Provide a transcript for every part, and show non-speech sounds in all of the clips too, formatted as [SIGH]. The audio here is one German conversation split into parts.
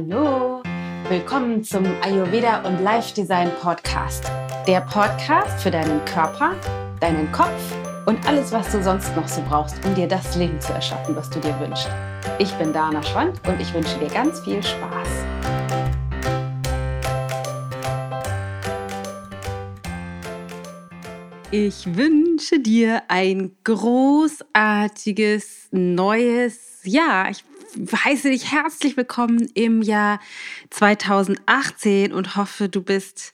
Hallo, willkommen zum Ayurveda und Life Design Podcast. Der Podcast für deinen Körper, deinen Kopf und alles, was du sonst noch so brauchst, um dir das Leben zu erschaffen, was du dir wünschst. Ich bin Dana Schwand und ich wünsche dir ganz viel Spaß. Ich wünsche dir ein großartiges neues Jahr. Ich heiße dich herzlich willkommen im Jahr 2018 und hoffe, du bist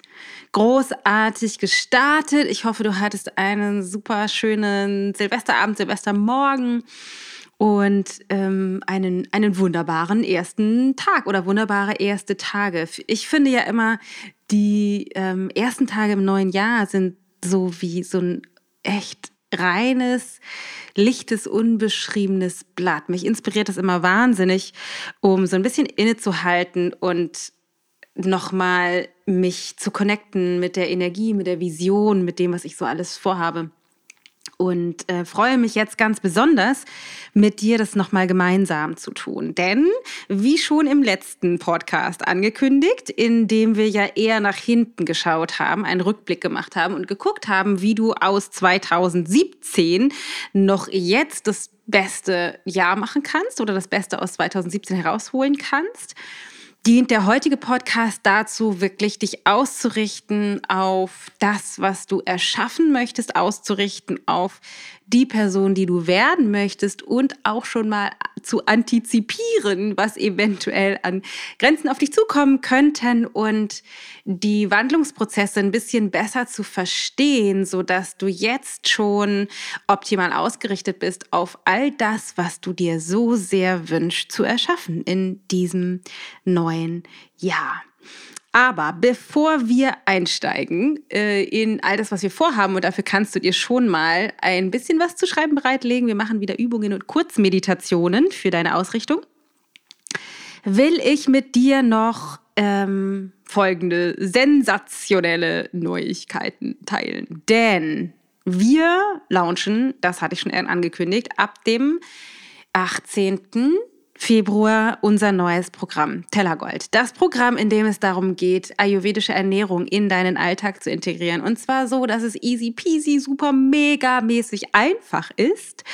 großartig gestartet. Ich hoffe, du hattest einen super schönen Silvesterabend, Silvestermorgen und ähm, einen, einen wunderbaren ersten Tag oder wunderbare erste Tage. Ich finde ja immer, die ähm, ersten Tage im neuen Jahr sind so wie so ein echt reines, lichtes, unbeschriebenes Blatt. Mich inspiriert das immer wahnsinnig, um so ein bisschen innezuhalten und nochmal mich zu connecten mit der Energie, mit der Vision, mit dem, was ich so alles vorhabe und äh, freue mich jetzt ganz besonders, mit dir das nochmal gemeinsam zu tun. Denn, wie schon im letzten Podcast angekündigt, in dem wir ja eher nach hinten geschaut haben, einen Rückblick gemacht haben und geguckt haben, wie du aus 2017 noch jetzt das beste Jahr machen kannst oder das Beste aus 2017 herausholen kannst dient der heutige Podcast dazu, wirklich dich auszurichten auf das, was du erschaffen möchtest, auszurichten auf die Person, die du werden möchtest und auch schon mal zu antizipieren, was eventuell an Grenzen auf dich zukommen könnten und die Wandlungsprozesse ein bisschen besser zu verstehen, so dass du jetzt schon optimal ausgerichtet bist auf all das, was du dir so sehr wünschst zu erschaffen in diesem neuen Jahr. Aber bevor wir einsteigen äh, in all das, was wir vorhaben, und dafür kannst du dir schon mal ein bisschen was zu schreiben bereitlegen, wir machen wieder Übungen und Kurzmeditationen für deine Ausrichtung, will ich mit dir noch ähm, folgende sensationelle Neuigkeiten teilen. Denn wir launchen, das hatte ich schon angekündigt, ab dem 18. Februar unser neues Programm Tellergold. Das Programm, in dem es darum geht, ayurvedische Ernährung in deinen Alltag zu integrieren. Und zwar so, dass es easy peasy, super mega mäßig einfach ist.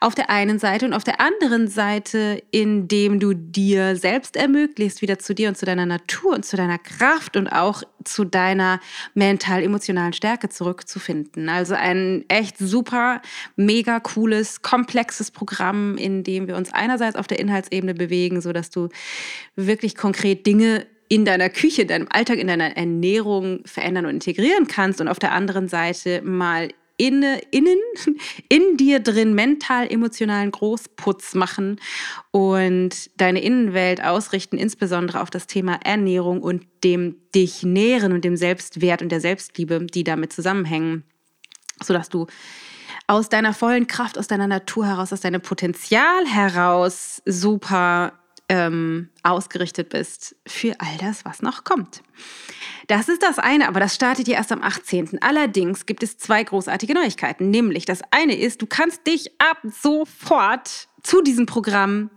Auf der einen Seite und auf der anderen Seite, indem du dir selbst ermöglicht, wieder zu dir und zu deiner Natur und zu deiner Kraft und auch zu deiner mental-emotionalen Stärke zurückzufinden. Also ein echt super, mega cooles, komplexes Programm, in dem wir uns einerseits auf der Inhaltsebene bewegen, sodass du wirklich konkret Dinge in deiner Küche, in deinem Alltag, in deiner Ernährung verändern und integrieren kannst und auf der anderen Seite mal inne, innen, [LAUGHS] in dir drin mental, emotionalen Großputz machen und deine Innenwelt ausrichten, insbesondere auf das Thema Ernährung und dem dich nähren und dem Selbstwert und der Selbstliebe, die damit zusammenhängen, sodass du aus deiner vollen Kraft, aus deiner Natur heraus, aus deinem Potenzial heraus super ähm, ausgerichtet bist für all das, was noch kommt. Das ist das eine, aber das startet ja erst am 18. Allerdings gibt es zwei großartige Neuigkeiten. Nämlich das eine ist, du kannst dich ab sofort zu diesem Programm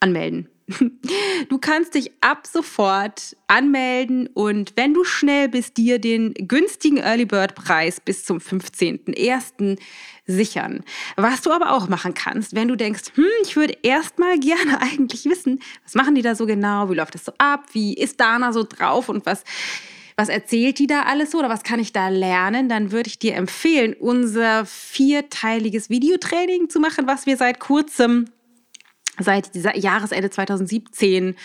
anmelden. [LAUGHS] Du kannst dich ab sofort anmelden und wenn du schnell bist, dir den günstigen Early Bird Preis bis zum 15.01. sichern. Was du aber auch machen kannst, wenn du denkst, hm, ich würde erstmal gerne [LAUGHS] eigentlich wissen, was machen die da so genau, wie läuft das so ab, wie ist Dana so drauf und was was erzählt die da alles so oder was kann ich da lernen, dann würde ich dir empfehlen, unser vierteiliges Videotraining zu machen, was wir seit kurzem seit Jahresende 2017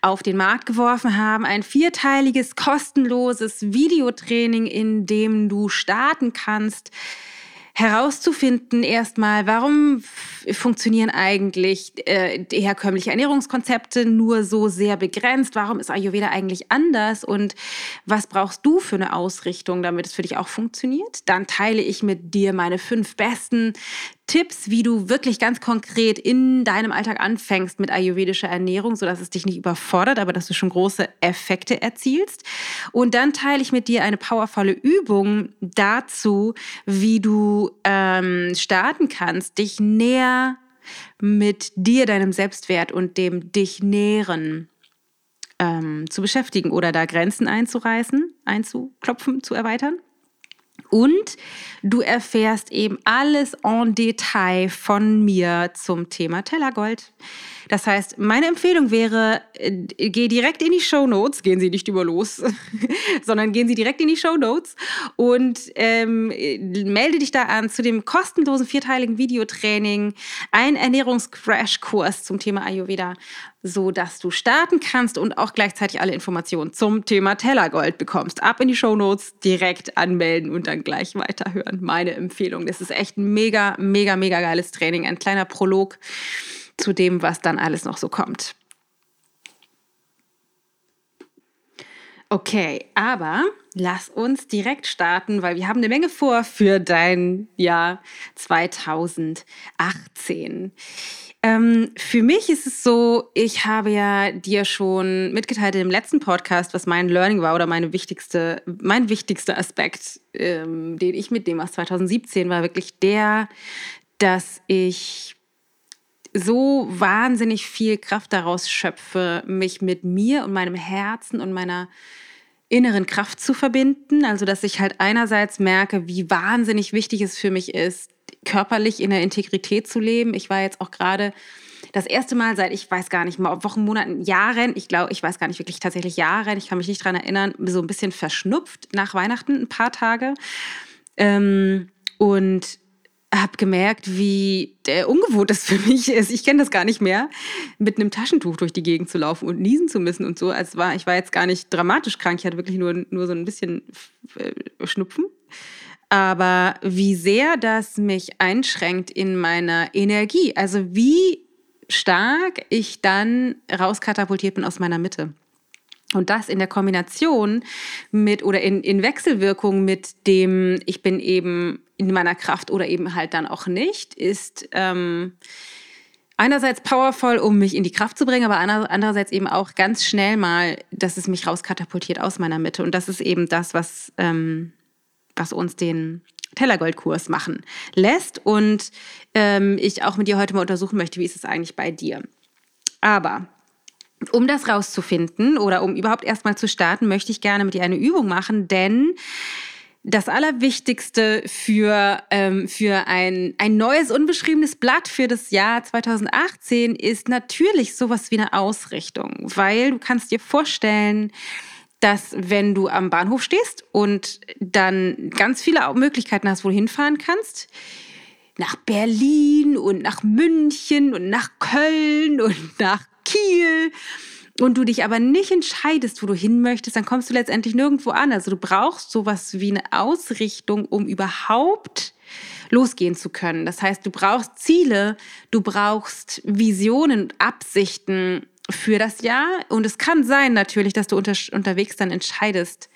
auf den Markt geworfen haben. Ein vierteiliges, kostenloses Videotraining, in dem du starten kannst, herauszufinden erstmal, warum funktionieren eigentlich äh, herkömmliche Ernährungskonzepte nur so sehr begrenzt, warum ist Ayurveda eigentlich anders und was brauchst du für eine Ausrichtung, damit es für dich auch funktioniert. Dann teile ich mit dir meine fünf besten Tipps, wie du wirklich ganz konkret in deinem Alltag anfängst mit ayurvedischer Ernährung, sodass es dich nicht überfordert, aber dass du schon große Effekte erzielst. Und dann teile ich mit dir eine powervolle Übung dazu, wie du ähm, starten kannst, dich näher mit dir, deinem Selbstwert und dem dich nähren ähm, zu beschäftigen oder da Grenzen einzureißen, einzuklopfen, zu erweitern. Und du erfährst eben alles en Detail von mir zum Thema Tellergold. Das heißt, meine Empfehlung wäre, äh, geh direkt in die Show Notes, gehen Sie nicht über los, [LAUGHS] sondern gehen Sie direkt in die Show Notes und ähm, melde dich da an zu dem kostenlosen vierteiligen Videotraining, ein Ernährungscrash-Kurs zum Thema Ayurveda, so dass du starten kannst und auch gleichzeitig alle Informationen zum Thema Tellergold bekommst. Ab in die Show Notes, direkt anmelden und dann gleich weiterhören. Meine Empfehlung. Das ist echt ein mega, mega, mega geiles Training. Ein kleiner Prolog zu dem, was dann alles noch so kommt. Okay, aber lass uns direkt starten, weil wir haben eine Menge vor für dein Jahr 2018. Ähm, für mich ist es so, ich habe ja dir schon mitgeteilt im letzten Podcast, was mein Learning war oder meine wichtigste, mein wichtigster Aspekt, ähm, den ich mitnehme aus 2017, war wirklich der, dass ich so wahnsinnig viel Kraft daraus schöpfe, mich mit mir und meinem Herzen und meiner inneren Kraft zu verbinden. Also, dass ich halt einerseits merke, wie wahnsinnig wichtig es für mich ist, körperlich in der Integrität zu leben. Ich war jetzt auch gerade das erste Mal seit, ich weiß gar nicht mal, Wochen, Monaten, Jahren, ich glaube, ich weiß gar nicht wirklich tatsächlich Jahren, ich kann mich nicht daran erinnern, so ein bisschen verschnupft nach Weihnachten, ein paar Tage. Ähm, und habe gemerkt, wie der ungewohnt das für mich ist. Ich kenne das gar nicht mehr, mit einem Taschentuch durch die Gegend zu laufen und niesen zu müssen und so. Als war, ich war jetzt gar nicht dramatisch krank, ich hatte wirklich nur, nur so ein bisschen äh, Schnupfen. Aber wie sehr das mich einschränkt in meiner Energie. Also wie stark ich dann rauskatapultiert bin aus meiner Mitte. Und das in der Kombination mit oder in, in Wechselwirkung mit dem, ich bin eben in meiner Kraft oder eben halt dann auch nicht, ist ähm, einerseits powerful, um mich in die Kraft zu bringen, aber andererseits eben auch ganz schnell mal, dass es mich rauskatapultiert aus meiner Mitte. Und das ist eben das, was, ähm, was uns den Tellergoldkurs machen lässt. Und ähm, ich auch mit dir heute mal untersuchen möchte, wie ist es eigentlich bei dir. Aber um das rauszufinden oder um überhaupt erstmal zu starten, möchte ich gerne mit dir eine Übung machen, denn das Allerwichtigste für, ähm, für ein, ein neues, unbeschriebenes Blatt für das Jahr 2018 ist natürlich sowas wie eine Ausrichtung, weil du kannst dir vorstellen, dass wenn du am Bahnhof stehst und dann ganz viele Möglichkeiten hast, wo du hinfahren kannst, nach Berlin und nach München und nach Köln und [LAUGHS] nach Kiel und du dich aber nicht entscheidest, wo du hin möchtest, dann kommst du letztendlich nirgendwo an. Also du brauchst sowas wie eine Ausrichtung, um überhaupt losgehen zu können. Das heißt, du brauchst Ziele, du brauchst Visionen und Absichten für das Jahr. Und es kann sein natürlich, dass du unter, unterwegs dann entscheidest,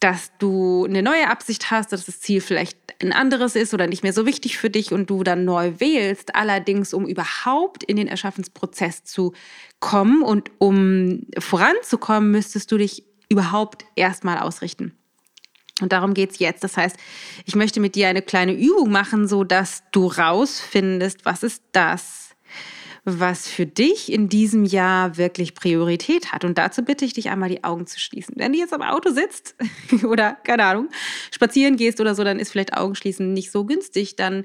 dass du eine neue Absicht hast, dass das Ziel vielleicht ein anderes ist oder nicht mehr so wichtig für dich und du dann neu wählst. Allerdings, um überhaupt in den Erschaffensprozess zu kommen und um voranzukommen, müsstest du dich überhaupt erstmal ausrichten. Und darum geht es jetzt. Das heißt, ich möchte mit dir eine kleine Übung machen, so dass du rausfindest, was ist das, was für dich in diesem Jahr wirklich Priorität hat. Und dazu bitte ich dich einmal die Augen zu schließen. Wenn du jetzt am Auto sitzt [LAUGHS] oder, keine Ahnung, spazieren gehst oder so, dann ist vielleicht Augenschließen nicht so günstig. Dann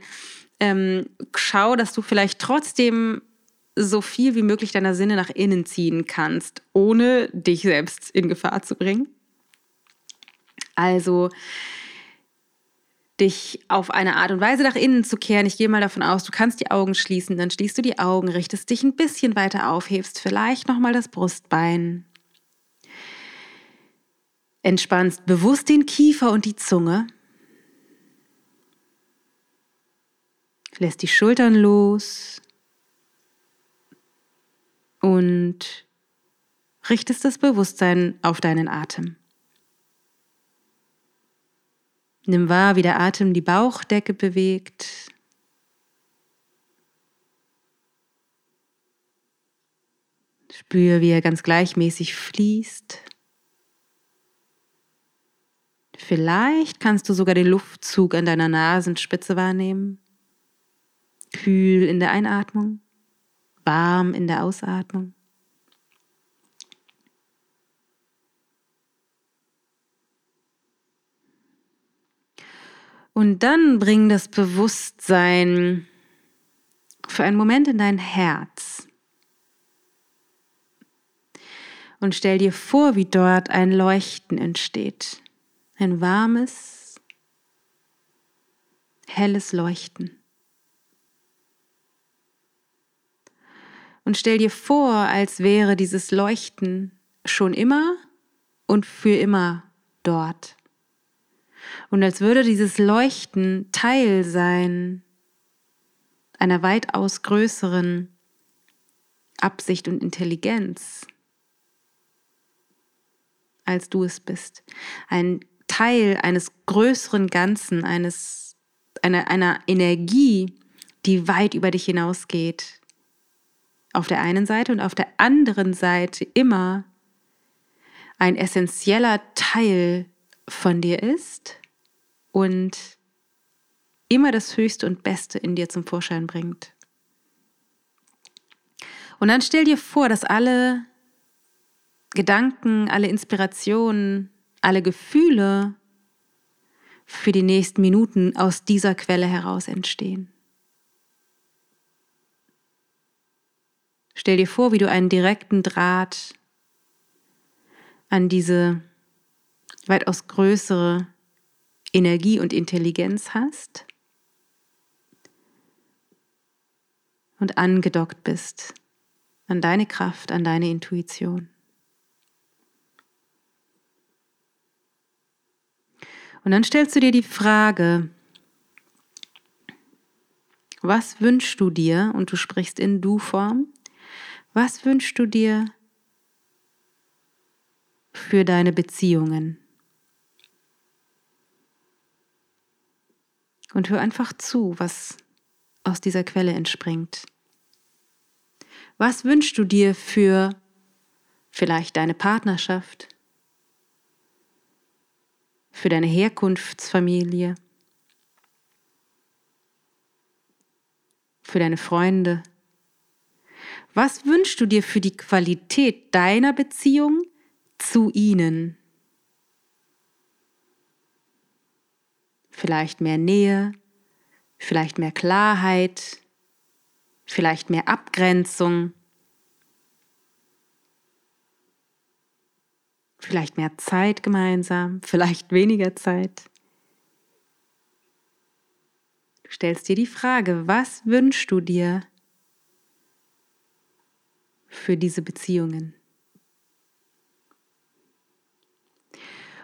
ähm, schau, dass du vielleicht trotzdem so viel wie möglich deiner Sinne nach innen ziehen kannst, ohne dich selbst in Gefahr zu bringen. Also dich auf eine Art und Weise nach innen zu kehren. Ich gehe mal davon aus, du kannst die Augen schließen, dann schließt du die Augen, richtest dich ein bisschen weiter auf, hebst vielleicht nochmal das Brustbein. Entspannst bewusst den Kiefer und die Zunge. Lässt die Schultern los und richtest das Bewusstsein auf deinen Atem. Nimm wahr, wie der Atem die Bauchdecke bewegt. Spür, wie er ganz gleichmäßig fließt. Vielleicht kannst du sogar den Luftzug an deiner Nasenspitze wahrnehmen. Kühl in der Einatmung, warm in der Ausatmung. Und dann bring das Bewusstsein für einen Moment in dein Herz. Und stell dir vor, wie dort ein Leuchten entsteht. Ein warmes, helles Leuchten. Und stell dir vor, als wäre dieses Leuchten schon immer und für immer dort. Und als würde dieses Leuchten Teil sein einer weitaus größeren Absicht und Intelligenz, als du es bist. Ein Teil eines größeren Ganzen, eines, einer, einer Energie, die weit über dich hinausgeht. Auf der einen Seite und auf der anderen Seite immer ein essentieller Teil von dir ist und immer das Höchste und Beste in dir zum Vorschein bringt. Und dann stell dir vor, dass alle Gedanken, alle Inspirationen, alle Gefühle für die nächsten Minuten aus dieser Quelle heraus entstehen. Stell dir vor, wie du einen direkten Draht an diese weitaus größere Energie und Intelligenz hast und angedockt bist an deine Kraft, an deine Intuition. Und dann stellst du dir die Frage, was wünschst du dir, und du sprichst in Du-Form, was wünschst du dir für deine Beziehungen? Und hör einfach zu, was aus dieser Quelle entspringt. Was wünschst du dir für vielleicht deine Partnerschaft, für deine Herkunftsfamilie, für deine Freunde? Was wünschst du dir für die Qualität deiner Beziehung zu ihnen? Vielleicht mehr Nähe, vielleicht mehr Klarheit, vielleicht mehr Abgrenzung, vielleicht mehr Zeit gemeinsam, [LAUGHS] vielleicht weniger Zeit. Du stellst dir die Frage, was wünschst du dir für diese Beziehungen?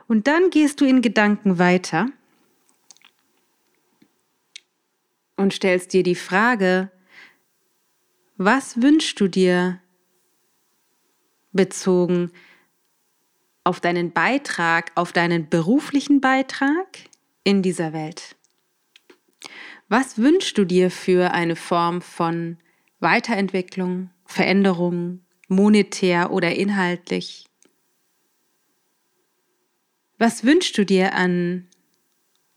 Und dann gehst du in Gedanken weiter und stellst dir die Frage, was wünschst du dir bezogen auf deinen Beitrag, auf deinen beruflichen Beitrag in dieser Welt? Was wünschst du dir für eine Form von Weiterentwicklung, Veränderung, monetär oder inhaltlich? Was wünschst du dir an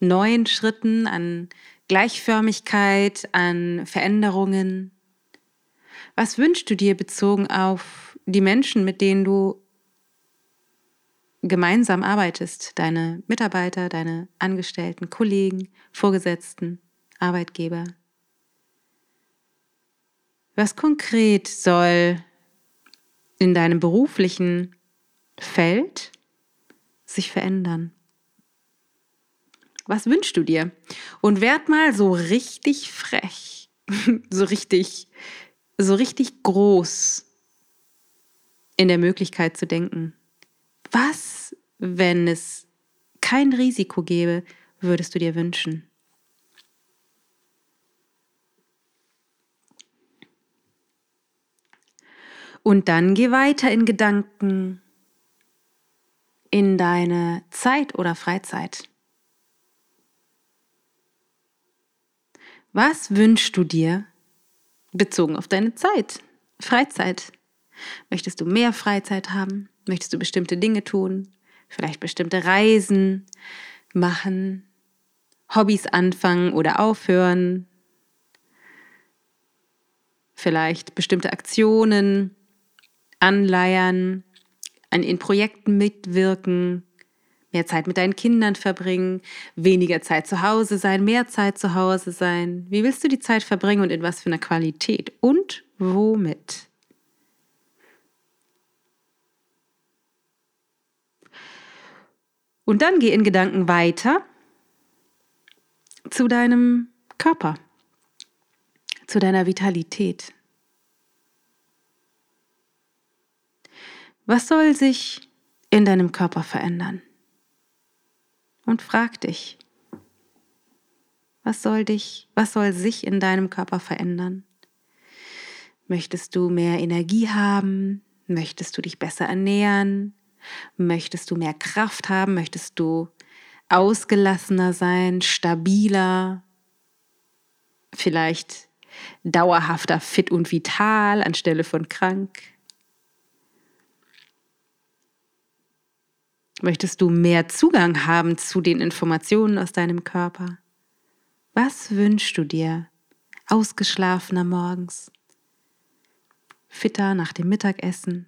neuen Schritten, an Gleichförmigkeit, an Veränderungen? Was wünschst du dir bezogen auf die Menschen, mit denen du gemeinsam arbeitest, deine Mitarbeiter, deine Angestellten, Kollegen, Vorgesetzten, Arbeitgeber? Was konkret soll in deinem beruflichen Feld sich verändern? Was wünschst du dir? Und werd mal so richtig frech, [LAUGHS] so richtig, so richtig groß in der Möglichkeit zu denken. Was, wenn es kein Risiko gäbe, würdest du dir wünschen? Und dann geh weiter in Gedanken in deine Zeit oder Freizeit. Was wünschst du dir bezogen auf deine Zeit, Freizeit? Möchtest du mehr Freizeit haben? Möchtest du bestimmte Dinge tun? Vielleicht bestimmte Reisen machen? Hobbys anfangen oder aufhören? Vielleicht bestimmte Aktionen anleiern, in Projekten mitwirken, Mehr Zeit mit deinen Kindern verbringen, weniger Zeit zu Hause sein, mehr Zeit zu Hause sein. Wie willst du die Zeit verbringen und in was für einer Qualität? Und womit? Und dann geh in Gedanken weiter zu deinem Körper, zu deiner Vitalität. Was soll sich in deinem Körper verändern? Und frag dich, was soll dich, was soll sich in deinem Körper verändern? Möchtest du mehr Energie haben? Möchtest du dich besser ernähren? Möchtest du mehr Kraft haben? Möchtest du ausgelassener sein, stabiler, vielleicht dauerhafter fit und vital anstelle von krank? Möchtest du mehr Zugang haben zu den Informationen aus deinem Körper? Was wünschst du dir? Ausgeschlafener morgens? Fitter nach dem Mittagessen?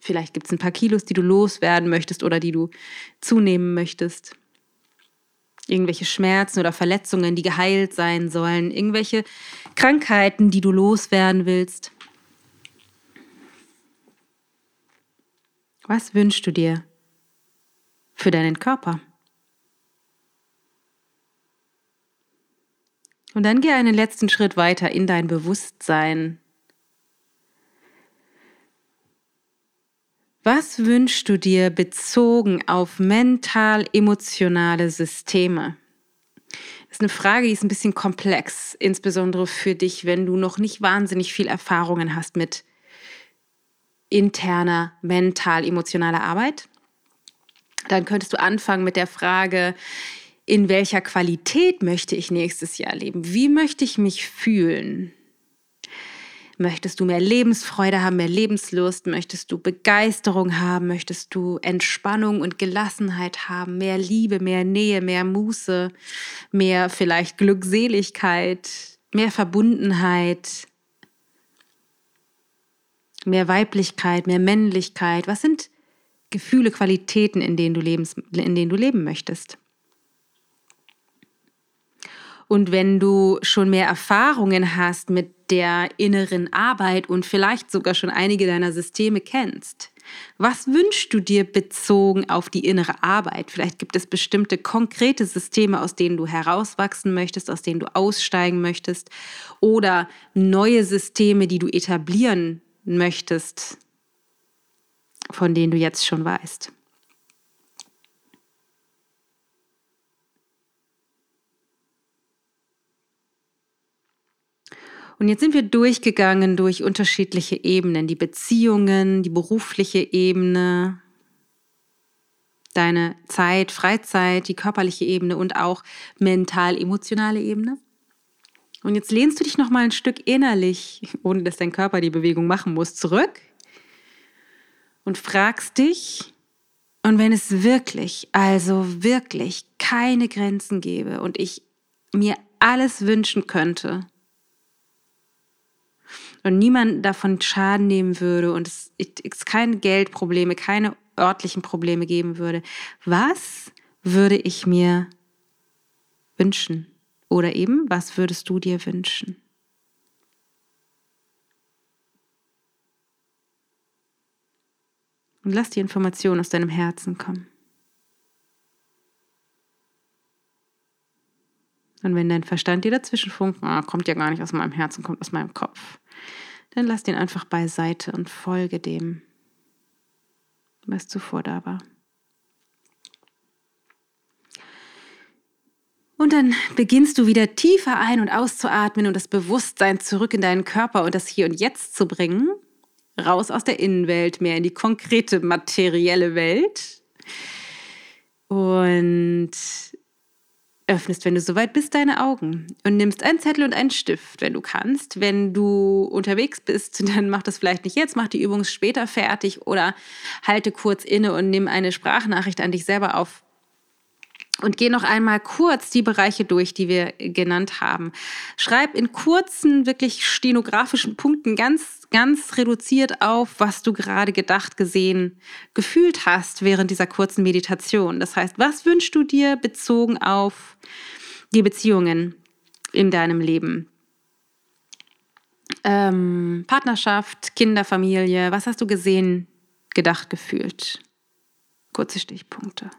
Vielleicht gibt es ein paar Kilos, die du loswerden möchtest oder die du zunehmen möchtest. Irgendwelche Schmerzen oder Verletzungen, die geheilt sein sollen. Irgendwelche Krankheiten, die du loswerden willst. Was wünschst du dir für deinen Körper? Und dann geh einen letzten Schritt weiter in dein Bewusstsein. Was wünschst du dir bezogen auf mental-emotionale Systeme? Das ist eine Frage, die ist ein bisschen komplex, insbesondere für dich, wenn du noch nicht wahnsinnig viel Erfahrungen hast mit interner mental-emotionaler Arbeit. Dann könntest du anfangen mit der Frage, in welcher Qualität möchte ich nächstes Jahr leben? Wie möchte ich mich fühlen? Möchtest du mehr Lebensfreude haben, mehr Lebenslust? Möchtest du Begeisterung haben? Möchtest du Entspannung und Gelassenheit haben? Mehr Liebe, mehr Nähe, mehr Muße, mehr vielleicht Glückseligkeit, mehr Verbundenheit, mehr Weiblichkeit, mehr Männlichkeit? Was sind Gefühle, Qualitäten, in denen du, lebens, in denen du leben möchtest? Und wenn du schon mehr Erfahrungen hast mit der inneren Arbeit und vielleicht sogar schon einige deiner Systeme kennst, was wünschst du dir bezogen auf die innere Arbeit? Vielleicht gibt es bestimmte konkrete Systeme, aus denen du herauswachsen möchtest, aus denen du aussteigen möchtest oder neue Systeme, die du etablieren möchtest, von denen du jetzt schon weißt. Und jetzt sind wir durchgegangen durch unterschiedliche Ebenen, die Beziehungen, die berufliche Ebene, deine Zeit, Freizeit, die körperliche Ebene und auch mental-emotionale Ebene. Und jetzt lehnst du dich noch mal ein Stück innerlich, ohne dass dein Körper die Bewegung machen muss, zurück und fragst dich, und wenn es wirklich, also wirklich keine Grenzen gäbe und ich mir alles wünschen könnte, und niemand davon Schaden nehmen würde und es, es keine Geldprobleme, keine örtlichen Probleme geben würde, was würde ich mir wünschen? Oder eben, was würdest du dir wünschen? Und lass die Information aus deinem Herzen kommen. Und wenn dein Verstand dir dazwischen funkt, ah, kommt ja gar nicht aus meinem Herzen, kommt aus meinem Kopf, dann lass den einfach beiseite und folge dem, was zuvor da war. Und dann beginnst du wieder tiefer ein- und auszuatmen und das Bewusstsein zurück in deinen Körper und das Hier und Jetzt zu bringen. Raus aus der Innenwelt, mehr in die konkrete materielle Welt. Und öffnest, wenn du soweit bist, deine Augen und nimmst einen Zettel und einen Stift, wenn du kannst. Wenn du unterwegs bist, [LAUGHS] dann mach das vielleicht nicht jetzt, mach die Übung später fertig oder halte kurz inne und nimm eine Sprachnachricht an dich selber auf. Und geh noch einmal kurz die Bereiche durch, die wir genannt haben. Schreib in kurzen, wirklich stenografischen Punkten ganz ganz, ganz reduziert auf, was du gerade gedacht, gesehen, gefühlt hast während dieser kurzen Meditation. Das heißt, was wünschst du dir bezogen auf die Beziehungen in deinem Leben? Ähm, Partnerschaft, Kinder, Familie, was hast du gesehen, gedacht, gefühlt? Kurze Stichpunkte.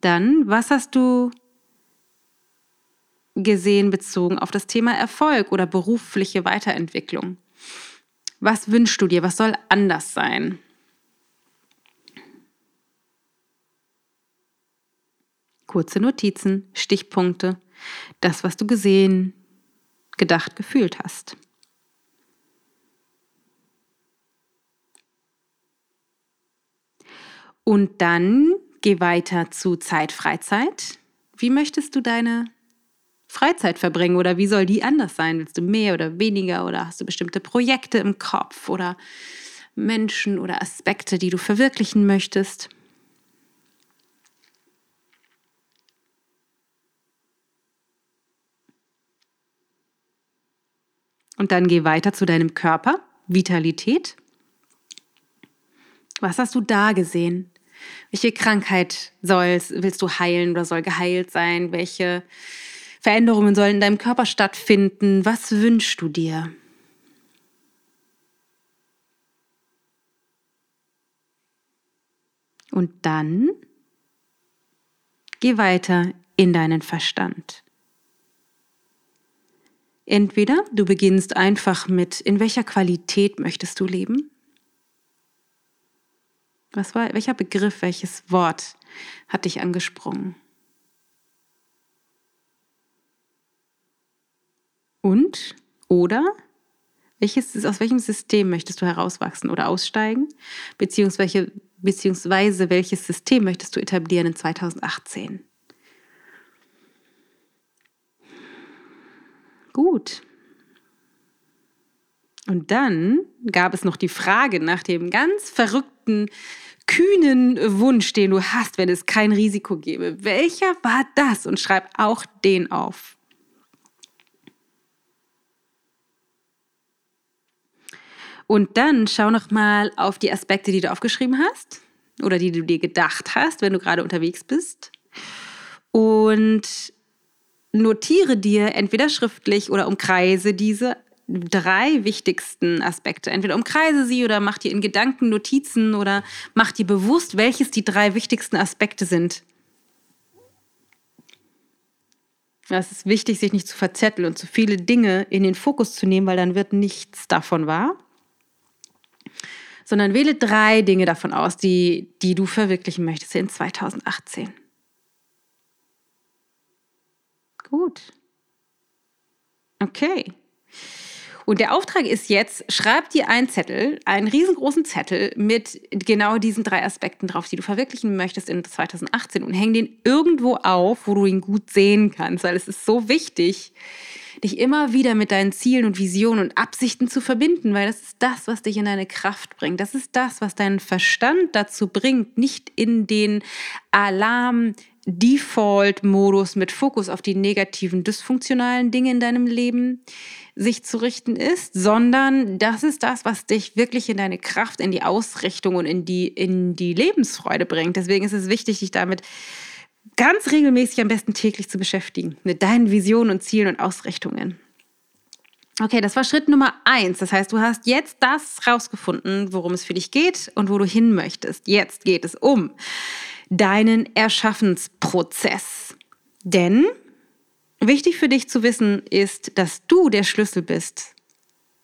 Dann, was hast du gesehen bezogen auf das Thema Erfolg oder berufliche Weiterentwicklung? Was wünschst du dir? Was soll anders sein? Kurze Notizen, Stichpunkte, das, was du gesehen, gedacht, gefühlt hast. Und dann geh weiter zu Zeit, Freizeit. Wie möchtest du deine Freizeit verbringen oder wie soll die anders sein? Willst du mehr oder weniger oder hast du bestimmte Projekte im Kopf oder Menschen oder Aspekte, die du verwirklichen möchtest? Und dann geh weiter zu deinem Körper, Vitalität. Was hast du da gesehen? Welche Krankheit sollst, willst du heilen oder soll geheilt sein? Welche Veränderungen sollen in deinem Körper stattfinden? Was wünschst du dir? Und dann geh weiter in deinen Verstand. Entweder du beginnst einfach mit, in welcher Qualität möchtest du leben? Was war, welcher Begriff, welches Wort hat dich angesprungen? Und oder welches, aus welchem System möchtest du herauswachsen oder aussteigen? Beziehungsweise, beziehungsweise welches System möchtest du etablieren in 2018? Gut. Und dann gab es noch die Frage nach dem ganz verrückten, kühnen Wunsch, den du hast, wenn es kein Risiko gäbe. Welcher war das? Und schreib auch den auf. Und dann schau noch mal auf die Aspekte, die du aufgeschrieben hast oder die du dir gedacht hast, wenn du gerade unterwegs bist. Und notiere dir entweder schriftlich oder umkreise diese drei wichtigsten Aspekte. Entweder umkreise sie oder mach dir in Gedanken Notizen oder mach dir bewusst, welches die drei wichtigsten Aspekte sind. Es ist wichtig, sich nicht zu verzetteln und zu viele Dinge in den Fokus zu nehmen, weil dann wird nichts davon wahr. Sondern wähle drei Dinge davon aus, die, die du verwirklichen möchtest in 2018. Gut. Okay. Und der Auftrag ist jetzt, schreib dir einen Zettel, einen riesengroßen Zettel mit genau diesen drei Aspekten drauf, die du verwirklichen möchtest in 2018 und häng den irgendwo auf, wo du ihn gut sehen kannst, weil es ist so wichtig, dich immer wieder mit deinen Zielen und Visionen und Absichten zu verbinden, weil das ist das, was dich in deine Kraft bringt. Das ist das, was deinen Verstand dazu bringt, nicht in den Alarm Default-Modus mit Fokus auf die negativen, dysfunktionalen Dinge in deinem Leben sich zu richten ist, sondern das ist das, was dich wirklich in deine Kraft, in die Ausrichtung und in die, in die Lebensfreude bringt. Deswegen ist es wichtig, dich damit ganz regelmäßig, am besten täglich zu beschäftigen, mit deinen Visionen und Zielen und Ausrichtungen. Okay, das war Schritt Nummer eins. Das heißt, du hast jetzt das rausgefunden, worum es für dich geht und wo du hin möchtest. Jetzt geht es um deinen Erschaffensprozess. Denn wichtig für dich zu wissen ist, dass du der Schlüssel bist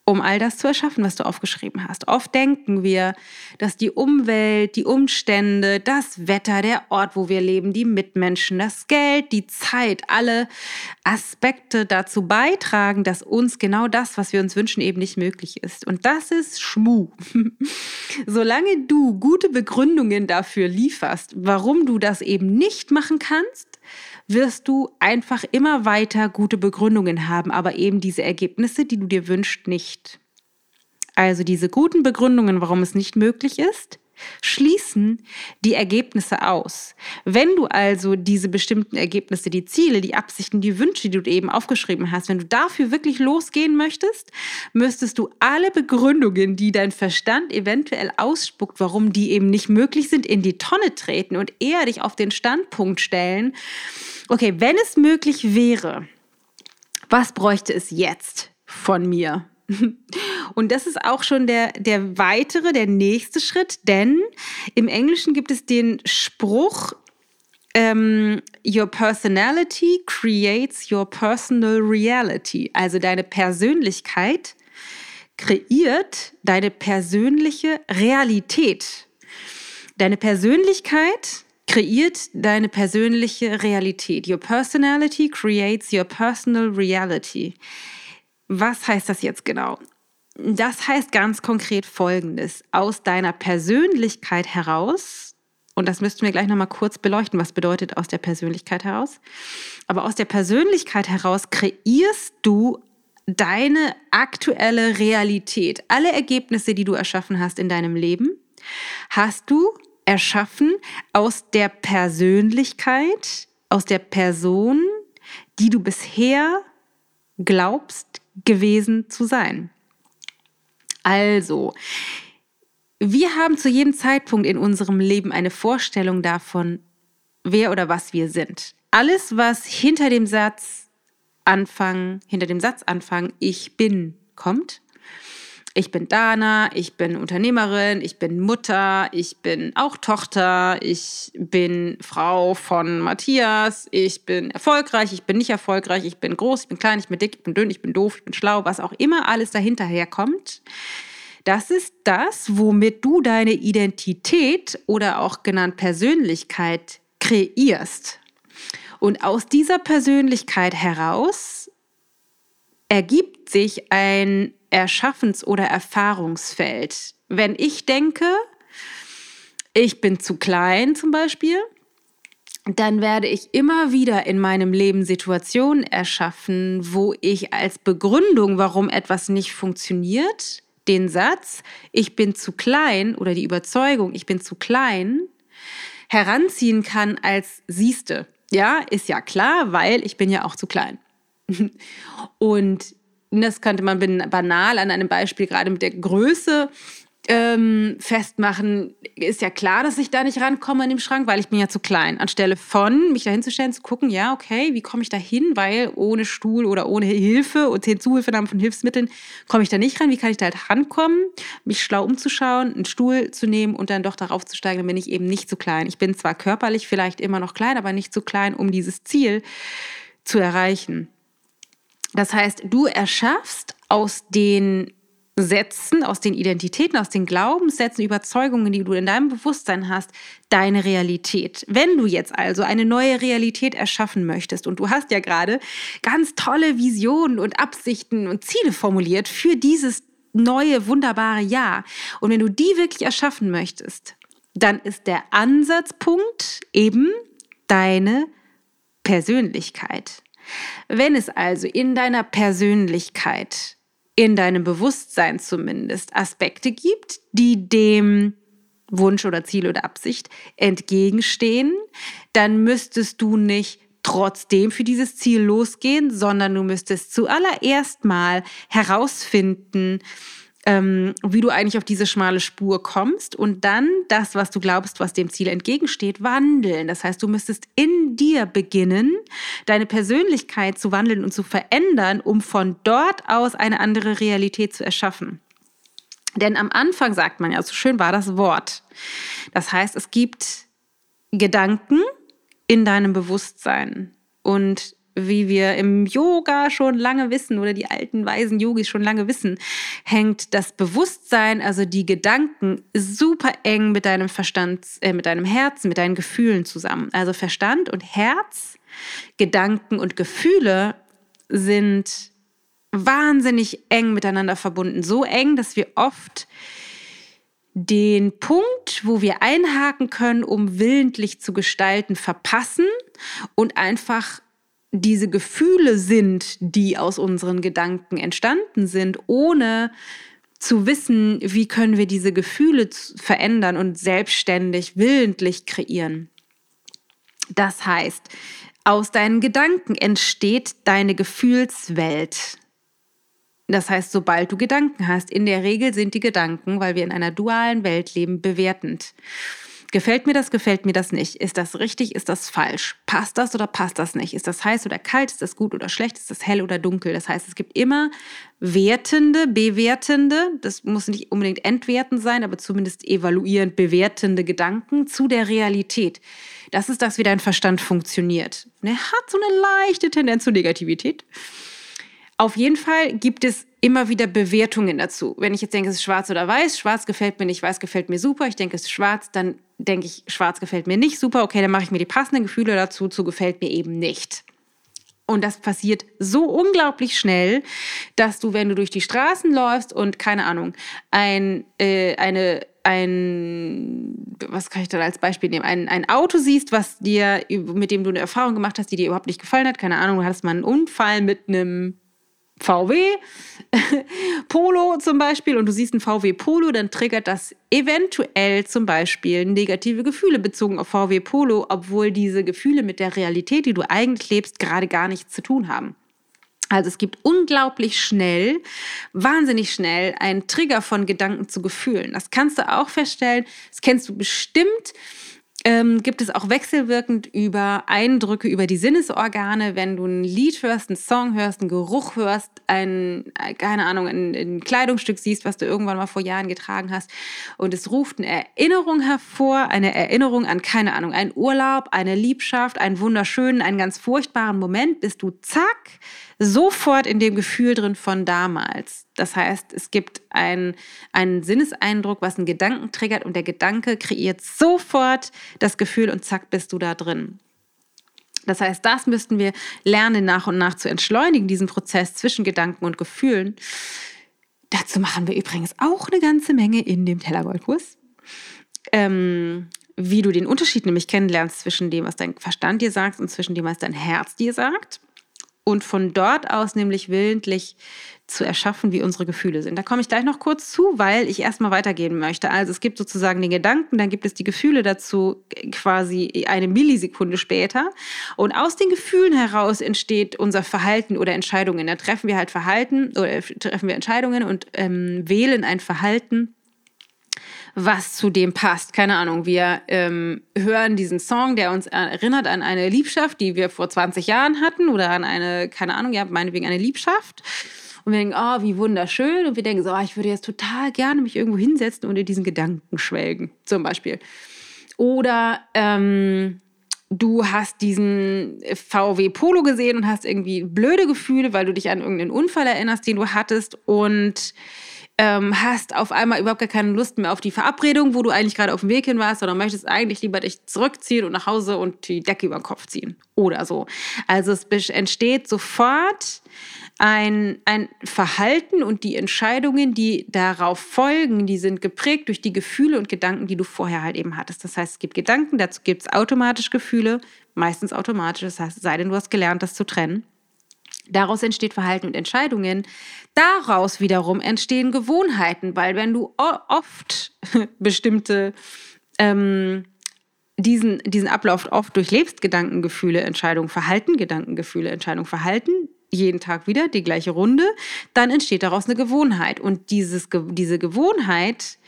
um all das zu erschaffen, was du aufgeschrieben hast. Oft denken wir, dass die Umwelt, die Umstände, das Wetter, der Ort, wo wir leben, die Mitmenschen, das Geld, die Zeit, alle Aspekte dazu beitragen, dass uns genau das, was wir uns wünschen, eben nicht möglich ist. Und das ist Schmu. [LAUGHS] Solange du gute Begründungen dafür lieferst, warum du das eben nicht machen kannst, wirst du einfach immer weiter gute Begründungen haben, aber eben diese Ergebnisse, die du dir wünschst, nicht. Also diese guten Begründungen, warum es nicht möglich ist, schließen die Ergebnisse aus. Wenn du also diese bestimmten Ergebnisse, die Ziele, die Absichten, die Wünsche, die du eben aufgeschrieben hast, wenn du dafür wirklich losgehen möchtest, müsstest du alle Begründungen, die dein Verstand eventuell ausspuckt, warum die eben nicht möglich sind, in die Tonne treten und eher dich auf den Standpunkt stellen, okay, wenn es möglich wäre, was bräuchte es jetzt von mir? [LAUGHS] Und das ist auch schon der, der weitere, der nächste Schritt, denn im Englischen gibt es den Spruch, ähm, Your personality creates your personal reality. Also deine Persönlichkeit kreiert deine persönliche Realität. Deine Persönlichkeit kreiert deine persönliche Realität. Your personality creates your personal reality. Was heißt das jetzt genau? Das heißt ganz konkret Folgendes. Aus deiner Persönlichkeit heraus, und das müssten wir gleich nochmal kurz beleuchten, was bedeutet aus der Persönlichkeit heraus, aber aus der Persönlichkeit heraus kreierst du deine aktuelle Realität. Alle Ergebnisse, die du erschaffen hast in deinem Leben, hast du erschaffen aus der Persönlichkeit, aus der Person, die du bisher glaubst gewesen zu sein. Also, wir haben zu jedem Zeitpunkt in unserem Leben eine Vorstellung davon, wer oder was wir sind. Alles, was hinter dem Satz Anfang, hinter dem Satz Anfang ich bin kommt, ich bin Dana, ich bin Unternehmerin, ich bin Mutter, ich bin auch Tochter, ich bin Frau von Matthias, ich bin erfolgreich, ich bin nicht erfolgreich, ich bin groß, ich bin klein, ich bin dick, ich bin dünn, ich bin doof, ich bin schlau, was auch immer alles dahinter herkommt. Das ist das, womit du deine Identität oder auch genannt Persönlichkeit kreierst. Und aus dieser Persönlichkeit heraus ergibt sich ein Erschaffens- oder Erfahrungsfeld. Wenn ich denke, ich bin zu klein zum Beispiel, dann werde ich immer wieder in meinem Leben Situationen erschaffen, wo ich als Begründung, warum etwas nicht funktioniert, den Satz, ich bin zu klein oder die Überzeugung, ich bin zu klein, heranziehen kann als siehste. Ja, ist ja klar, weil ich bin ja auch zu klein. [LAUGHS] Und das könnte man banal an einem Beispiel gerade mit der Größe ähm, festmachen, ist ja klar, dass ich da nicht rankomme in dem Schrank, weil ich bin ja zu klein. Anstelle von mich da hinzustellen, zu gucken, ja, okay, wie komme ich da hin, weil ohne Stuhl oder ohne Hilfe und Zuhilfenahmen von Hilfsmitteln komme ich da nicht ran. Wie kann ich da halt rankommen, mich schlau umzuschauen, einen Stuhl zu nehmen und dann doch darauf zu steigen, dann bin ich eben nicht zu klein. Ich bin zwar körperlich vielleicht immer noch klein, aber nicht zu klein, um dieses Ziel zu erreichen. Das heißt, du erschaffst aus den Sätzen, aus den Identitäten, aus den Glaubenssätzen, Überzeugungen, die du in deinem Bewusstsein hast, deine Realität. Wenn du jetzt also eine neue Realität erschaffen möchtest und du hast ja gerade ganz tolle Visionen und Absichten und Ziele formuliert für dieses neue, wunderbare Jahr und wenn du die wirklich erschaffen möchtest, dann ist der Ansatzpunkt eben deine Persönlichkeit. Wenn es also in deiner Persönlichkeit, in deinem Bewusstsein zumindest Aspekte gibt, die dem Wunsch oder Ziel oder Absicht entgegenstehen, dann müsstest du nicht trotzdem für dieses Ziel losgehen, sondern du müsstest zuallererst mal herausfinden, ähm, wie du eigentlich auf diese schmale Spur kommst und dann das, was du glaubst, was dem Ziel entgegensteht, wandeln. Das heißt, du müsstest in dir beginnen, deine Persönlichkeit zu wandeln und zu verändern, um von dort aus eine andere Realität zu erschaffen. Denn am Anfang sagt man ja, so schön war das Wort. Das heißt, es gibt Gedanken in deinem Bewusstsein. Und wie wir im Yoga schon lange wissen oder die alten weisen Yogis schon lange wissen, hängt das Bewusstsein, also die Gedanken, super eng mit deinem Verstand, äh, mit deinem Herzen, mit deinen Gefühlen zusammen. Also Verstand und Herz, Gedanken und Gefühle sind wahnsinnig eng miteinander verbunden. So eng, dass wir oft den Punkt, wo wir einhaken können, um willentlich zu gestalten, verpassen und einfach diese Gefühle sind, die aus unseren Gedanken entstanden sind, ohne zu wissen, wie können wir diese Gefühle verändern und selbstständig, willentlich kreieren. Das heißt, aus deinen Gedanken entsteht deine Gefühlswelt. Das heißt, sobald du Gedanken hast, in der Regel sind die Gedanken, weil wir in einer dualen Welt leben, bewertend. Gefällt mir das, gefällt mir das nicht? Ist das richtig, ist das falsch? Passt das oder passt das nicht? Ist das heiß oder kalt? Ist das gut oder schlecht? Ist das hell oder dunkel? Das heißt, es gibt immer wertende, bewertende, das muss nicht unbedingt entwertend sein, aber zumindest evaluierend bewertende Gedanken zu der Realität. Das ist das, wie dein Verstand funktioniert. Er hat so eine leichte Tendenz zur Negativität. Auf jeden Fall gibt es immer wieder Bewertungen dazu. Wenn ich jetzt denke, es ist schwarz oder weiß, schwarz gefällt mir nicht, weiß gefällt mir super, ich denke, es ist schwarz, dann denke ich, schwarz gefällt mir nicht super, okay, dann mache ich mir die passenden Gefühle dazu, zu gefällt mir eben nicht. Und das passiert so unglaublich schnell, dass du, wenn du durch die Straßen läufst und keine Ahnung, ein, äh, eine, ein, was kann ich da als Beispiel nehmen, ein, ein Auto siehst, was dir, mit dem du eine Erfahrung gemacht hast, die dir überhaupt nicht gefallen hat, keine Ahnung, du hattest mal einen Unfall mit einem VW [LAUGHS] Polo zum Beispiel und du siehst ein VW Polo, dann triggert das eventuell zum Beispiel negative Gefühle bezogen auf VW Polo, obwohl diese Gefühle mit der Realität, die du eigentlich lebst, gerade gar nichts zu tun haben. Also es gibt unglaublich schnell, wahnsinnig schnell einen Trigger von Gedanken zu Gefühlen. Das kannst du auch feststellen. Das kennst du bestimmt ähm, gibt es auch wechselwirkend über Eindrücke über die Sinnesorgane, wenn du ein Lied hörst, einen Song hörst, einen Geruch hörst, ein, äh, keine Ahnung, ein, ein Kleidungsstück siehst, was du irgendwann mal vor Jahren getragen hast und es ruft eine Erinnerung hervor, eine Erinnerung an, keine Ahnung, einen Urlaub, eine Liebschaft, einen wunderschönen, einen ganz furchtbaren Moment, bist du zack, sofort in dem Gefühl drin von damals. Das heißt, es gibt einen, einen Sinneseindruck, was einen Gedanken triggert und der Gedanke kreiert sofort das Gefühl und zack bist du da drin. Das heißt, das müssten wir lernen, nach und nach zu entschleunigen, diesen Prozess zwischen Gedanken und Gefühlen. Dazu machen wir übrigens auch eine ganze Menge in dem Tellergoldkurs. Ähm, wie du den Unterschied nämlich kennenlernst zwischen dem, was dein Verstand dir sagt und zwischen dem, was dein Herz dir sagt und von dort aus nämlich willentlich zu erschaffen, wie unsere Gefühle sind. Da komme ich gleich noch kurz zu, weil ich erstmal weitergehen möchte. Also es gibt sozusagen den Gedanken, dann gibt es die Gefühle dazu quasi eine Millisekunde später. Und aus den Gefühlen heraus entsteht unser Verhalten oder Entscheidungen. Da treffen wir halt Verhalten oder treffen wir Entscheidungen und ähm, wählen ein Verhalten was zu dem passt. Keine Ahnung, wir ähm, hören diesen Song, der uns erinnert an eine Liebschaft, die wir vor 20 Jahren hatten oder an eine, keine Ahnung, ja, meinetwegen eine Liebschaft. Und wir denken, oh, wie wunderschön. Und wir denken so, oh, ich würde jetzt total gerne mich irgendwo hinsetzen und in diesen Gedanken schwelgen, zum Beispiel. Oder ähm, du hast diesen VW Polo gesehen und hast irgendwie blöde Gefühle, weil du dich an irgendeinen Unfall erinnerst, den du hattest und ähm, hast auf einmal überhaupt gar keine Lust mehr auf die Verabredung, wo du eigentlich gerade auf dem Weg hin warst, sondern möchtest eigentlich lieber dich zurückziehen und nach Hause und die Decke über den Kopf ziehen oder so. Also es entsteht sofort ein, ein Verhalten und die Entscheidungen, die darauf folgen, die sind geprägt durch die Gefühle und Gedanken, die du vorher halt eben hattest. Das heißt, es gibt Gedanken, dazu gibt es automatisch Gefühle, meistens automatisch, das heißt, sei denn du hast gelernt, das zu trennen. Daraus entsteht Verhalten und Entscheidungen. Daraus wiederum entstehen Gewohnheiten, weil wenn du oft [LAUGHS] bestimmte ähm, diesen, diesen Ablauf oft durchlebst, Gedanken, Gefühle, Entscheidung, Verhalten, Gedanken, Gefühle, Entscheidung, Verhalten, jeden Tag wieder die gleiche Runde, dann entsteht daraus eine Gewohnheit. Und dieses, diese Gewohnheit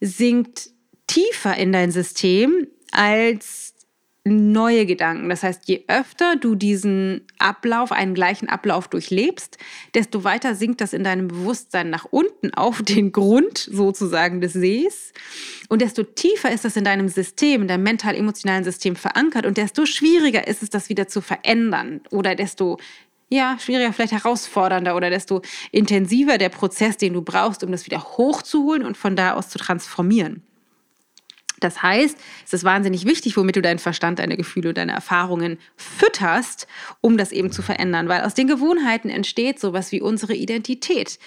sinkt tiefer in dein System als neue Gedanken. Das heißt, je öfter du diesen Ablauf, einen gleichen Ablauf durchlebst, desto weiter sinkt das in deinem Bewusstsein nach unten auf den Grund sozusagen des Sees. Und desto tiefer ist das in deinem System, in deinem mental-emotionalen System verankert und desto schwieriger ist es, das wieder zu verändern oder desto ja, schwieriger, vielleicht herausfordernder oder desto intensiver der Prozess, den du brauchst, um das wieder hochzuholen und von da aus zu transformieren. Das heißt, es ist wahnsinnig wichtig, womit du deinen Verstand, deine Gefühle und deine Erfahrungen fütterst, um das eben zu verändern, weil aus den Gewohnheiten entsteht sowas wie unsere Identität.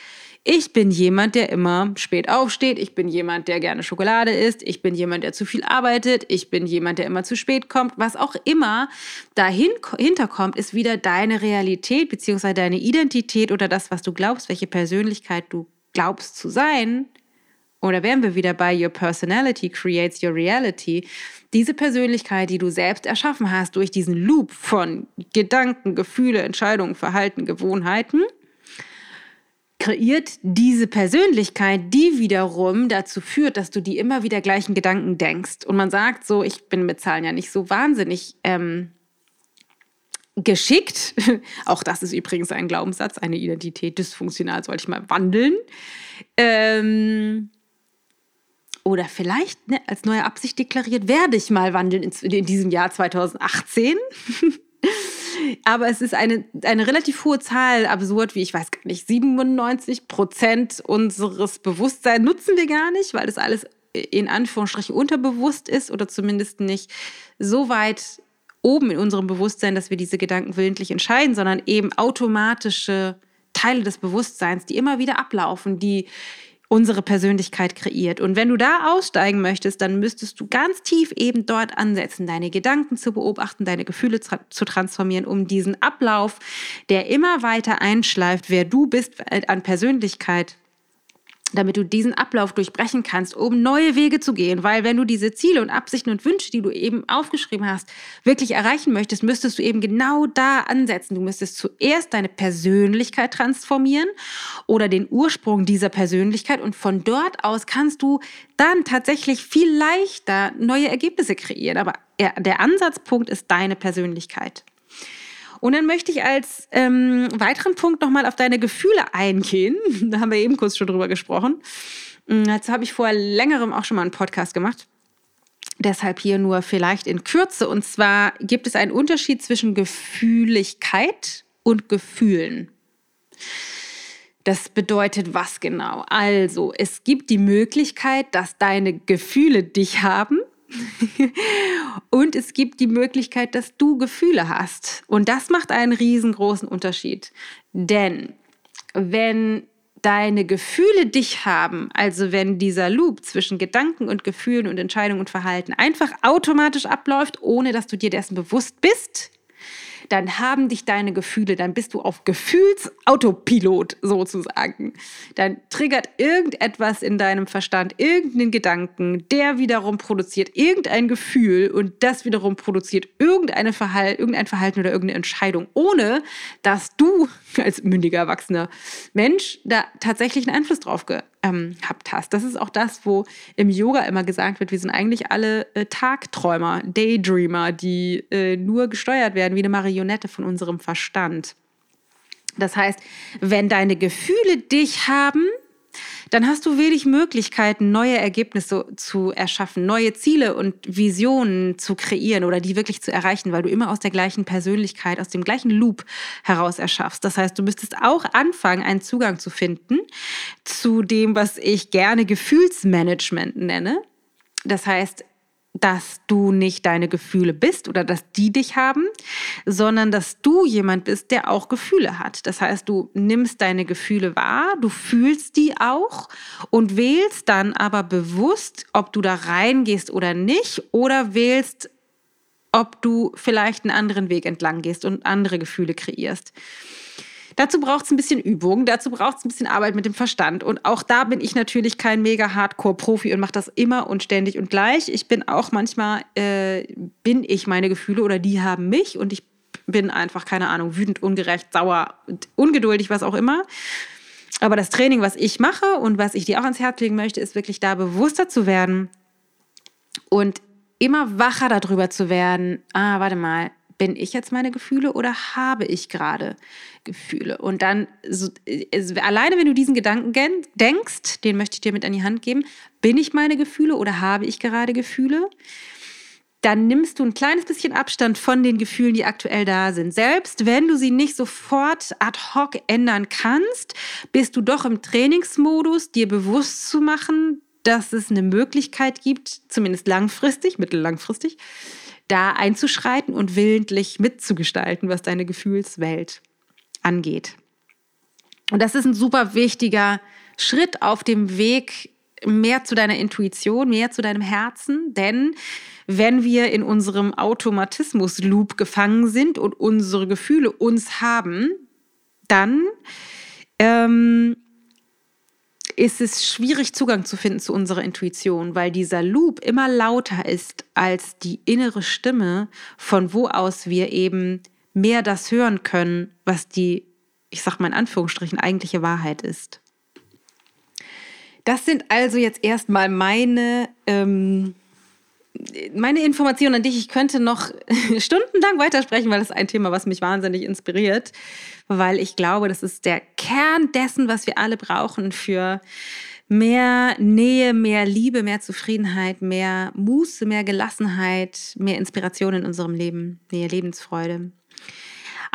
Ich bin jemand, der immer spät aufsteht. Ich bin jemand, der gerne Schokolade isst. Ich bin jemand, der zu viel arbeitet. Ich bin jemand, der immer zu spät kommt. Was auch immer dahinter kommt, ist wieder deine Realität beziehungsweise deine Identität oder das, was du glaubst, welche Persönlichkeit du glaubst zu sein, oder wären wir wieder bei Your Personality creates your reality, diese Persönlichkeit, die du selbst erschaffen hast durch diesen Loop von Gedanken, Gefühle, Entscheidungen, Verhalten, Gewohnheiten, kreiert diese Persönlichkeit, die wiederum dazu führt, dass du die immer wieder gleichen Gedanken denkst. Und man sagt so, ich bin mit Zahlen ja nicht so wahnsinnig ähm, geschickt. [LAUGHS] Auch das ist übrigens ein Glaubenssatz, eine Identität dysfunktional sollte ich mal wandeln. Ähm, oder vielleicht ne, als neue Absicht deklariert, werde ich mal wandeln in, in diesem Jahr 2018. [LAUGHS] Aber es ist eine, eine relativ hohe Zahl, absurd, wie ich weiß gar nicht, 97 Prozent unseres Bewusstseins nutzen wir gar nicht, weil das alles in Anführungsstrichen unterbewusst ist oder zumindest nicht so weit oben in unserem Bewusstsein, dass wir diese Gedanken willentlich entscheiden, sondern eben automatische Teile des Bewusstseins, die immer wieder ablaufen, die unsere Persönlichkeit kreiert. Und wenn du da aussteigen möchtest, dann müsstest du ganz tief eben dort ansetzen, deine Gedanken zu beobachten, deine Gefühle zu transformieren, um diesen Ablauf, der immer weiter einschleift, wer du bist an Persönlichkeit, damit du diesen Ablauf durchbrechen kannst, um neue Wege zu gehen. Weil wenn du diese Ziele und Absichten und Wünsche, die du eben aufgeschrieben hast, wirklich erreichen möchtest, müsstest du eben genau da ansetzen. Du müsstest zuerst deine Persönlichkeit transformieren oder den Ursprung dieser Persönlichkeit und von dort aus kannst du dann tatsächlich viel leichter neue Ergebnisse kreieren. Aber der Ansatzpunkt ist deine Persönlichkeit. Und dann möchte ich als ähm, weiteren Punkt nochmal auf deine Gefühle eingehen. [LAUGHS] Da haben wir eben kurz schon drüber gesprochen. Mm, dazu habe ich vor längerem auch schon mal einen Podcast gemacht. Deshalb hier nur vielleicht in Kürze. Und zwar gibt es einen Unterschied zwischen Gefühligkeit und Gefühlen. Das bedeutet was genau? Also, es gibt die Möglichkeit, dass deine Gefühle dich haben [LAUGHS] und es gibt die Möglichkeit, dass du Gefühle hast. Und das macht einen riesengroßen Unterschied. Denn wenn deine Gefühle dich haben, also wenn dieser Loop zwischen Gedanken und Gefühlen und Entscheidungen und Verhalten einfach automatisch abläuft, ohne dass du dir dessen bewusst bist, dann haben dich deine Gefühle, dann bist du auf Gefühlsautopilot sozusagen. Dann triggert irgendetwas in deinem Verstand, irgendeinen Gedanken, der wiederum produziert irgendein Gefühl und das wiederum produziert irgendeine Verhal irgendein Verhalten oder irgendeine Entscheidung, ohne dass du als mündiger erwachsener Mensch da tatsächlich einen Einfluss drauf ähm, hast. Das ist auch das, wo im Yoga immer gesagt wird, wir sind eigentlich alle äh, Tagträumer, Daydreamer, die äh, nur gesteuert werden wie eine Marionette von unserem Verstand. Das heißt, wenn deine Gefühle dich haben, dann hast du wenig Möglichkeiten, neue Ergebnisse zu erschaffen, neue Ziele und Visionen zu kreieren oder die wirklich zu erreichen, weil du immer aus der gleichen Persönlichkeit, aus dem gleichen Loop heraus erschaffst. Das heißt, du müsstest auch anfangen, einen Zugang zu finden zu dem, was ich gerne Gefühlsmanagement nenne. Das heißt, dass du nicht deine Gefühle bist oder dass die dich haben, sondern dass du jemand bist, der auch Gefühle hat. Das heißt, du nimmst deine Gefühle wahr, du fühlst die auch und wählst dann aber bewusst, ob du da reingehst oder nicht oder wählst, ob du vielleicht einen anderen Weg entlang gehst und andere Gefühle kreierst. Dazu braucht es ein bisschen Übung, dazu braucht es ein bisschen Arbeit mit dem Verstand. Und auch da bin ich natürlich kein mega Hardcore-Profi und mache das immer und ständig und gleich. Ich bin auch manchmal, äh, bin ich meine Gefühle oder die haben mich und ich bin einfach, keine Ahnung, wütend, ungerecht, sauer, ungeduldig, was auch immer. Aber das Training, was ich mache und was ich dir auch ans Herz legen möchte, ist wirklich da bewusster zu werden und immer wacher darüber zu werden. Ah, warte mal, bin ich jetzt meine Gefühle oder habe ich gerade Gefühle? Und dann, so, also alleine wenn du diesen Gedanken denkst, den möchte ich dir mit an die Hand geben, bin ich meine Gefühle oder habe ich gerade Gefühle? Dann nimmst du ein kleines bisschen Abstand von den Gefühlen, die aktuell da sind. Selbst wenn du sie nicht sofort ad hoc ändern kannst, bist du doch im Trainingsmodus, dir bewusst zu machen, dass es eine Möglichkeit gibt, zumindest langfristig, mittellangfristig, da einzuschreiten und willentlich mitzugestalten, was deine Gefühlswelt angeht. Und das ist ein super wichtiger Schritt auf dem Weg mehr zu deiner Intuition, mehr zu deinem Herzen, denn wenn wir in unserem Automatismus-Loop gefangen sind und unsere Gefühle uns haben, dann ähm, ist es schwierig, Zugang zu finden zu unserer Intuition, weil dieser Loop immer lauter ist als die innere Stimme, von wo aus wir eben mehr das hören können, was die, ich sag mal in Anführungsstrichen, eigentliche Wahrheit ist. Das sind also jetzt erstmal meine, ähm, meine Informationen an dich. Ich könnte noch [LAUGHS] stundenlang weitersprechen, weil das ist ein Thema, was mich wahnsinnig inspiriert weil ich glaube, das ist der Kern dessen, was wir alle brauchen für mehr Nähe, mehr Liebe, mehr Zufriedenheit, mehr Muße, mehr Gelassenheit, mehr Inspiration in unserem Leben, mehr Lebensfreude.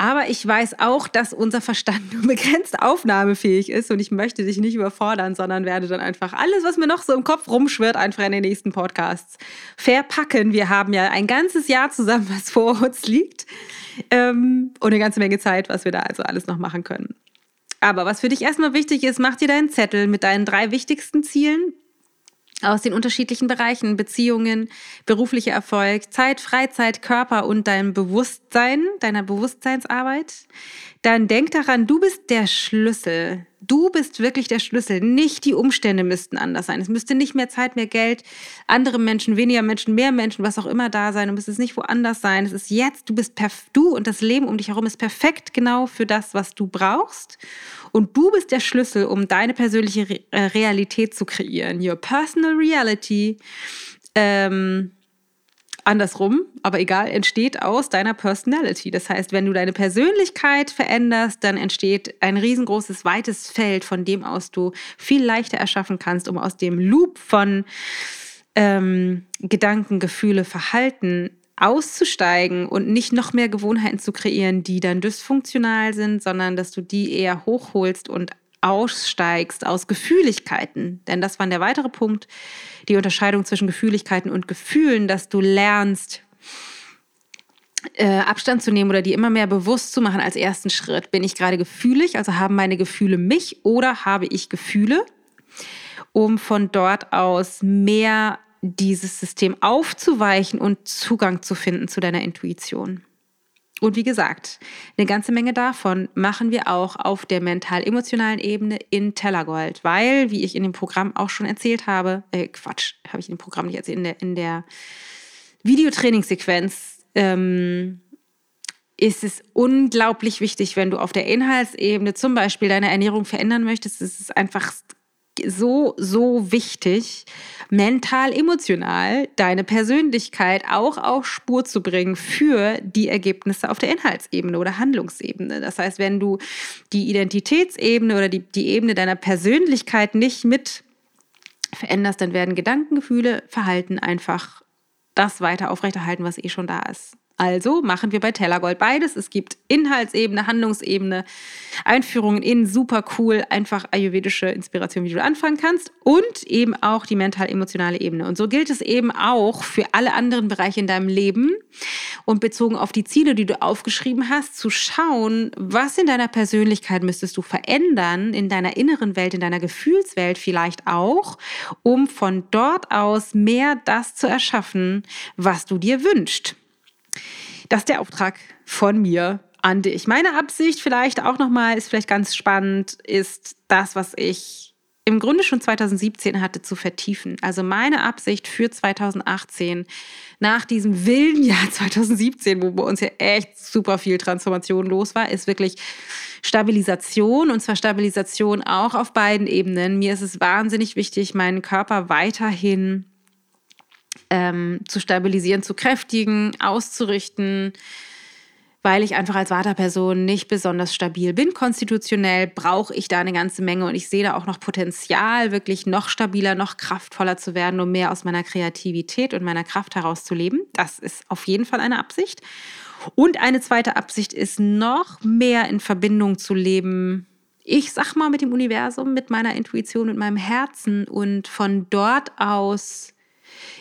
Aber ich weiß auch, dass unser Verstand nur begrenzt aufnahmefähig ist und ich möchte dich nicht überfordern, sondern werde dann einfach alles, was mir noch so im Kopf rumschwirrt, einfach in den nächsten Podcasts verpacken. Wir haben ja ein ganzes Jahr zusammen, was vor uns liegt ähm, und eine ganze Menge Zeit, was wir da also alles noch machen können. Aber was für dich erstmal wichtig ist, mach dir deinen Zettel mit deinen drei wichtigsten Zielen aus den unterschiedlichen Bereichen, Beziehungen, beruflicher Erfolg, Zeit, Freizeit, Körper und deinem Bewusstsein, deiner Bewusstseinsarbeit. Dann denk daran, du bist der Schlüssel. Du bist wirklich der Schlüssel. Nicht die Umstände müssten anders sein. Es müsste nicht mehr Zeit, mehr Geld, andere Menschen, weniger Menschen, mehr Menschen, was auch immer da sein. Du müsst es nicht woanders sein. Es ist jetzt, du bist du und das Leben um dich herum ist perfekt genau für das, was du brauchst. Und du bist der Schlüssel, um deine persönliche Re äh, Realität zu kreieren. Your personal reality. Ähm, andersrum, aber egal, entsteht aus deiner Personality. Das heißt, wenn du deine Persönlichkeit veränderst, dann entsteht ein riesengroßes, weites Feld, von dem aus du viel leichter erschaffen kannst, um aus dem Loop von ähm, Gedanken, Gefühle, Verhalten auszusteigen und nicht noch mehr Gewohnheiten zu kreieren, die dann dysfunktional sind, sondern dass du die eher hochholst und aussteigst aus Gefühligkeiten. Denn das war der weitere Punkt, die Unterscheidung zwischen Gefühligkeiten und Gefühlen, dass du lernst, äh, Abstand zu nehmen oder die immer mehr bewusst zu machen als ersten Schritt. Bin ich gerade gefühlig, also haben meine Gefühle mich oder habe ich Gefühle, um von dort aus mehr dieses System aufzuweichen und Zugang zu finden zu deiner Intuition. Und wie gesagt, eine ganze Menge davon machen wir auch auf der mental-emotionalen Ebene in Tellergold, weil, wie ich in dem Programm auch schon erzählt habe, äh, Quatsch, habe ich in dem Programm nicht erzählt, in der, in der Videotrainingssequenz ähm, ist es unglaublich wichtig, wenn du auf der Inhaltsebene zum Beispiel deine Ernährung verändern möchtest. Es ist einfach so, so wichtig, mental, emotional deine Persönlichkeit auch auf Spur zu bringen für die Ergebnisse auf der Inhaltsebene oder Handlungsebene. Das heißt, wenn du die Identitätsebene oder die, die Ebene deiner Persönlichkeit nicht mit veränderst, dann werden Gedanken, Gefühle, Verhalten einfach das weiter aufrechterhalten, was eh schon da ist. Also machen wir bei Tellergold beides. Es gibt Inhaltsebene, Handlungsebene, Einführungen in super cool, einfach ayurvedische Inspiration, wie du anfangen kannst und eben auch die mental-emotionale Ebene. Und so gilt es eben auch für alle anderen Bereiche in deinem Leben und bezogen auf die Ziele, die du aufgeschrieben hast, zu schauen, was in deiner Persönlichkeit müsstest du verändern, in deiner inneren Welt, in deiner Gefühlswelt vielleicht auch, um von dort aus mehr das zu erschaffen, was du dir wünschst. Das ist der Auftrag von mir an dich. Meine Absicht vielleicht auch nochmal, ist vielleicht ganz spannend, ist das, was ich im Grunde schon 2017 hatte, zu vertiefen. Also meine Absicht für 2018, nach diesem wilden Jahr [LAUGHS] 2017, wo bei uns ja echt super viel Transformation los war, ist wirklich Stabilisation und zwar Stabilisation auch auf beiden Ebenen. Mir ist es wahnsinnig wichtig, meinen Körper weiterhin ähm, zu stabilisieren, zu kräftigen, auszurichten, weil ich einfach als Vaterperson nicht besonders stabil bin. Konstitutionell brauche ich da eine ganze Menge und ich sehe da auch noch Potenzial, wirklich noch stabiler, noch kraftvoller zu werden, um mehr aus meiner Kreativität und meiner Kraft herauszuleben. Das ist auf jeden Fall eine Absicht. Und eine zweite Absicht ist, noch mehr in Verbindung zu leben. Ich sag mal mit dem Universum, mit meiner Intuition, mit meinem Herzen und von dort aus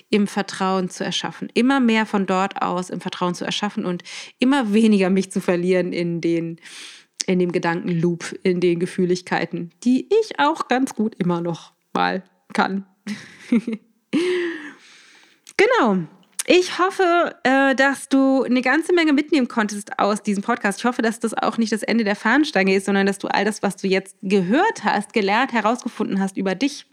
im Vertrauen zu erschaffen. Immer mehr von dort aus im Vertrauen zu erschaffen und immer weniger mich zu verlieren in den in dem Gedankenloop, in den Gefühligkeiten, die ich auch ganz gut immer noch mal kann. [LAUGHS] genau. Ich hoffe, äh, dass du eine ganze Menge mitnehmen konntest aus diesem Podcast. Ich hoffe, dass das auch nicht das Ende der Fahnenstange ist, sondern dass du all das, was du jetzt gehört hast, gelernt, herausgefunden hast über dich,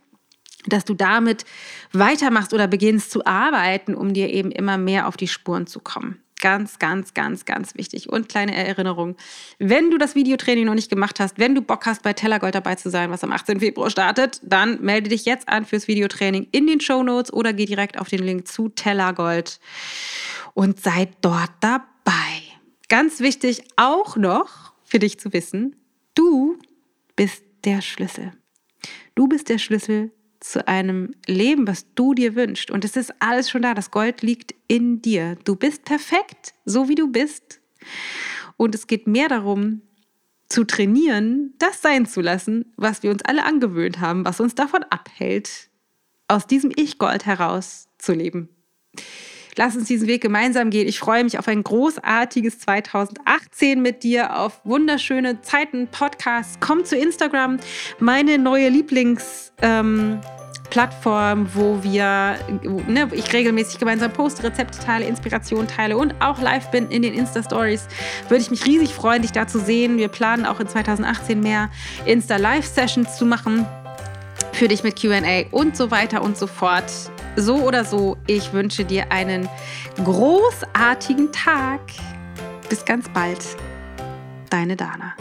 dass du damit weitermachst oder beginnst zu arbeiten, um dir eben immer mehr auf die Spuren zu kommen. Ganz, ganz, ganz, ganz wichtig. Und kleine Erinnerung. Wenn du das Videotraining noch nicht gemacht hast, wenn du Bock hast, bei Tellergold dabei zu sein, was am 18. Februar startet, dann melde dich jetzt an fürs Videotraining in den Show Notes oder geh direkt auf den Link zu Tellergold und sei dort dabei. Ganz wichtig auch noch für dich zu wissen, du bist der Schlüssel. Du bist der Schlüssel zu einem Leben, was du dir wünschst. Und es ist alles schon da. Das Gold liegt in dir. Du bist perfekt, so wie du bist. Und es geht mehr darum, zu trainieren, das sein zu lassen, was wir uns alle angewöhnt haben, was uns davon abhält, aus diesem Ich-Gold heraus zu leben. Lass uns diesen Weg gemeinsam gehen. Ich freue mich auf ein großartiges 2018 mit dir, auf wunderschöne Zeiten, Podcasts. Komm zu Instagram, meine neue Lieblings- ähm, Plattform, wo wir, ne, ich regelmäßig gemeinsam poste, Rezepte teile, Inspiration teile und auch live bin in den Insta-Stories. Würde ich mich riesig freuen, dich da zu sehen. Wir planen auch in 2018 mehr Insta-Live-Sessions zu machen für dich mit QA und so weiter und so fort. So oder so, ich wünsche dir einen großartigen Tag. Bis ganz bald. Deine Dana.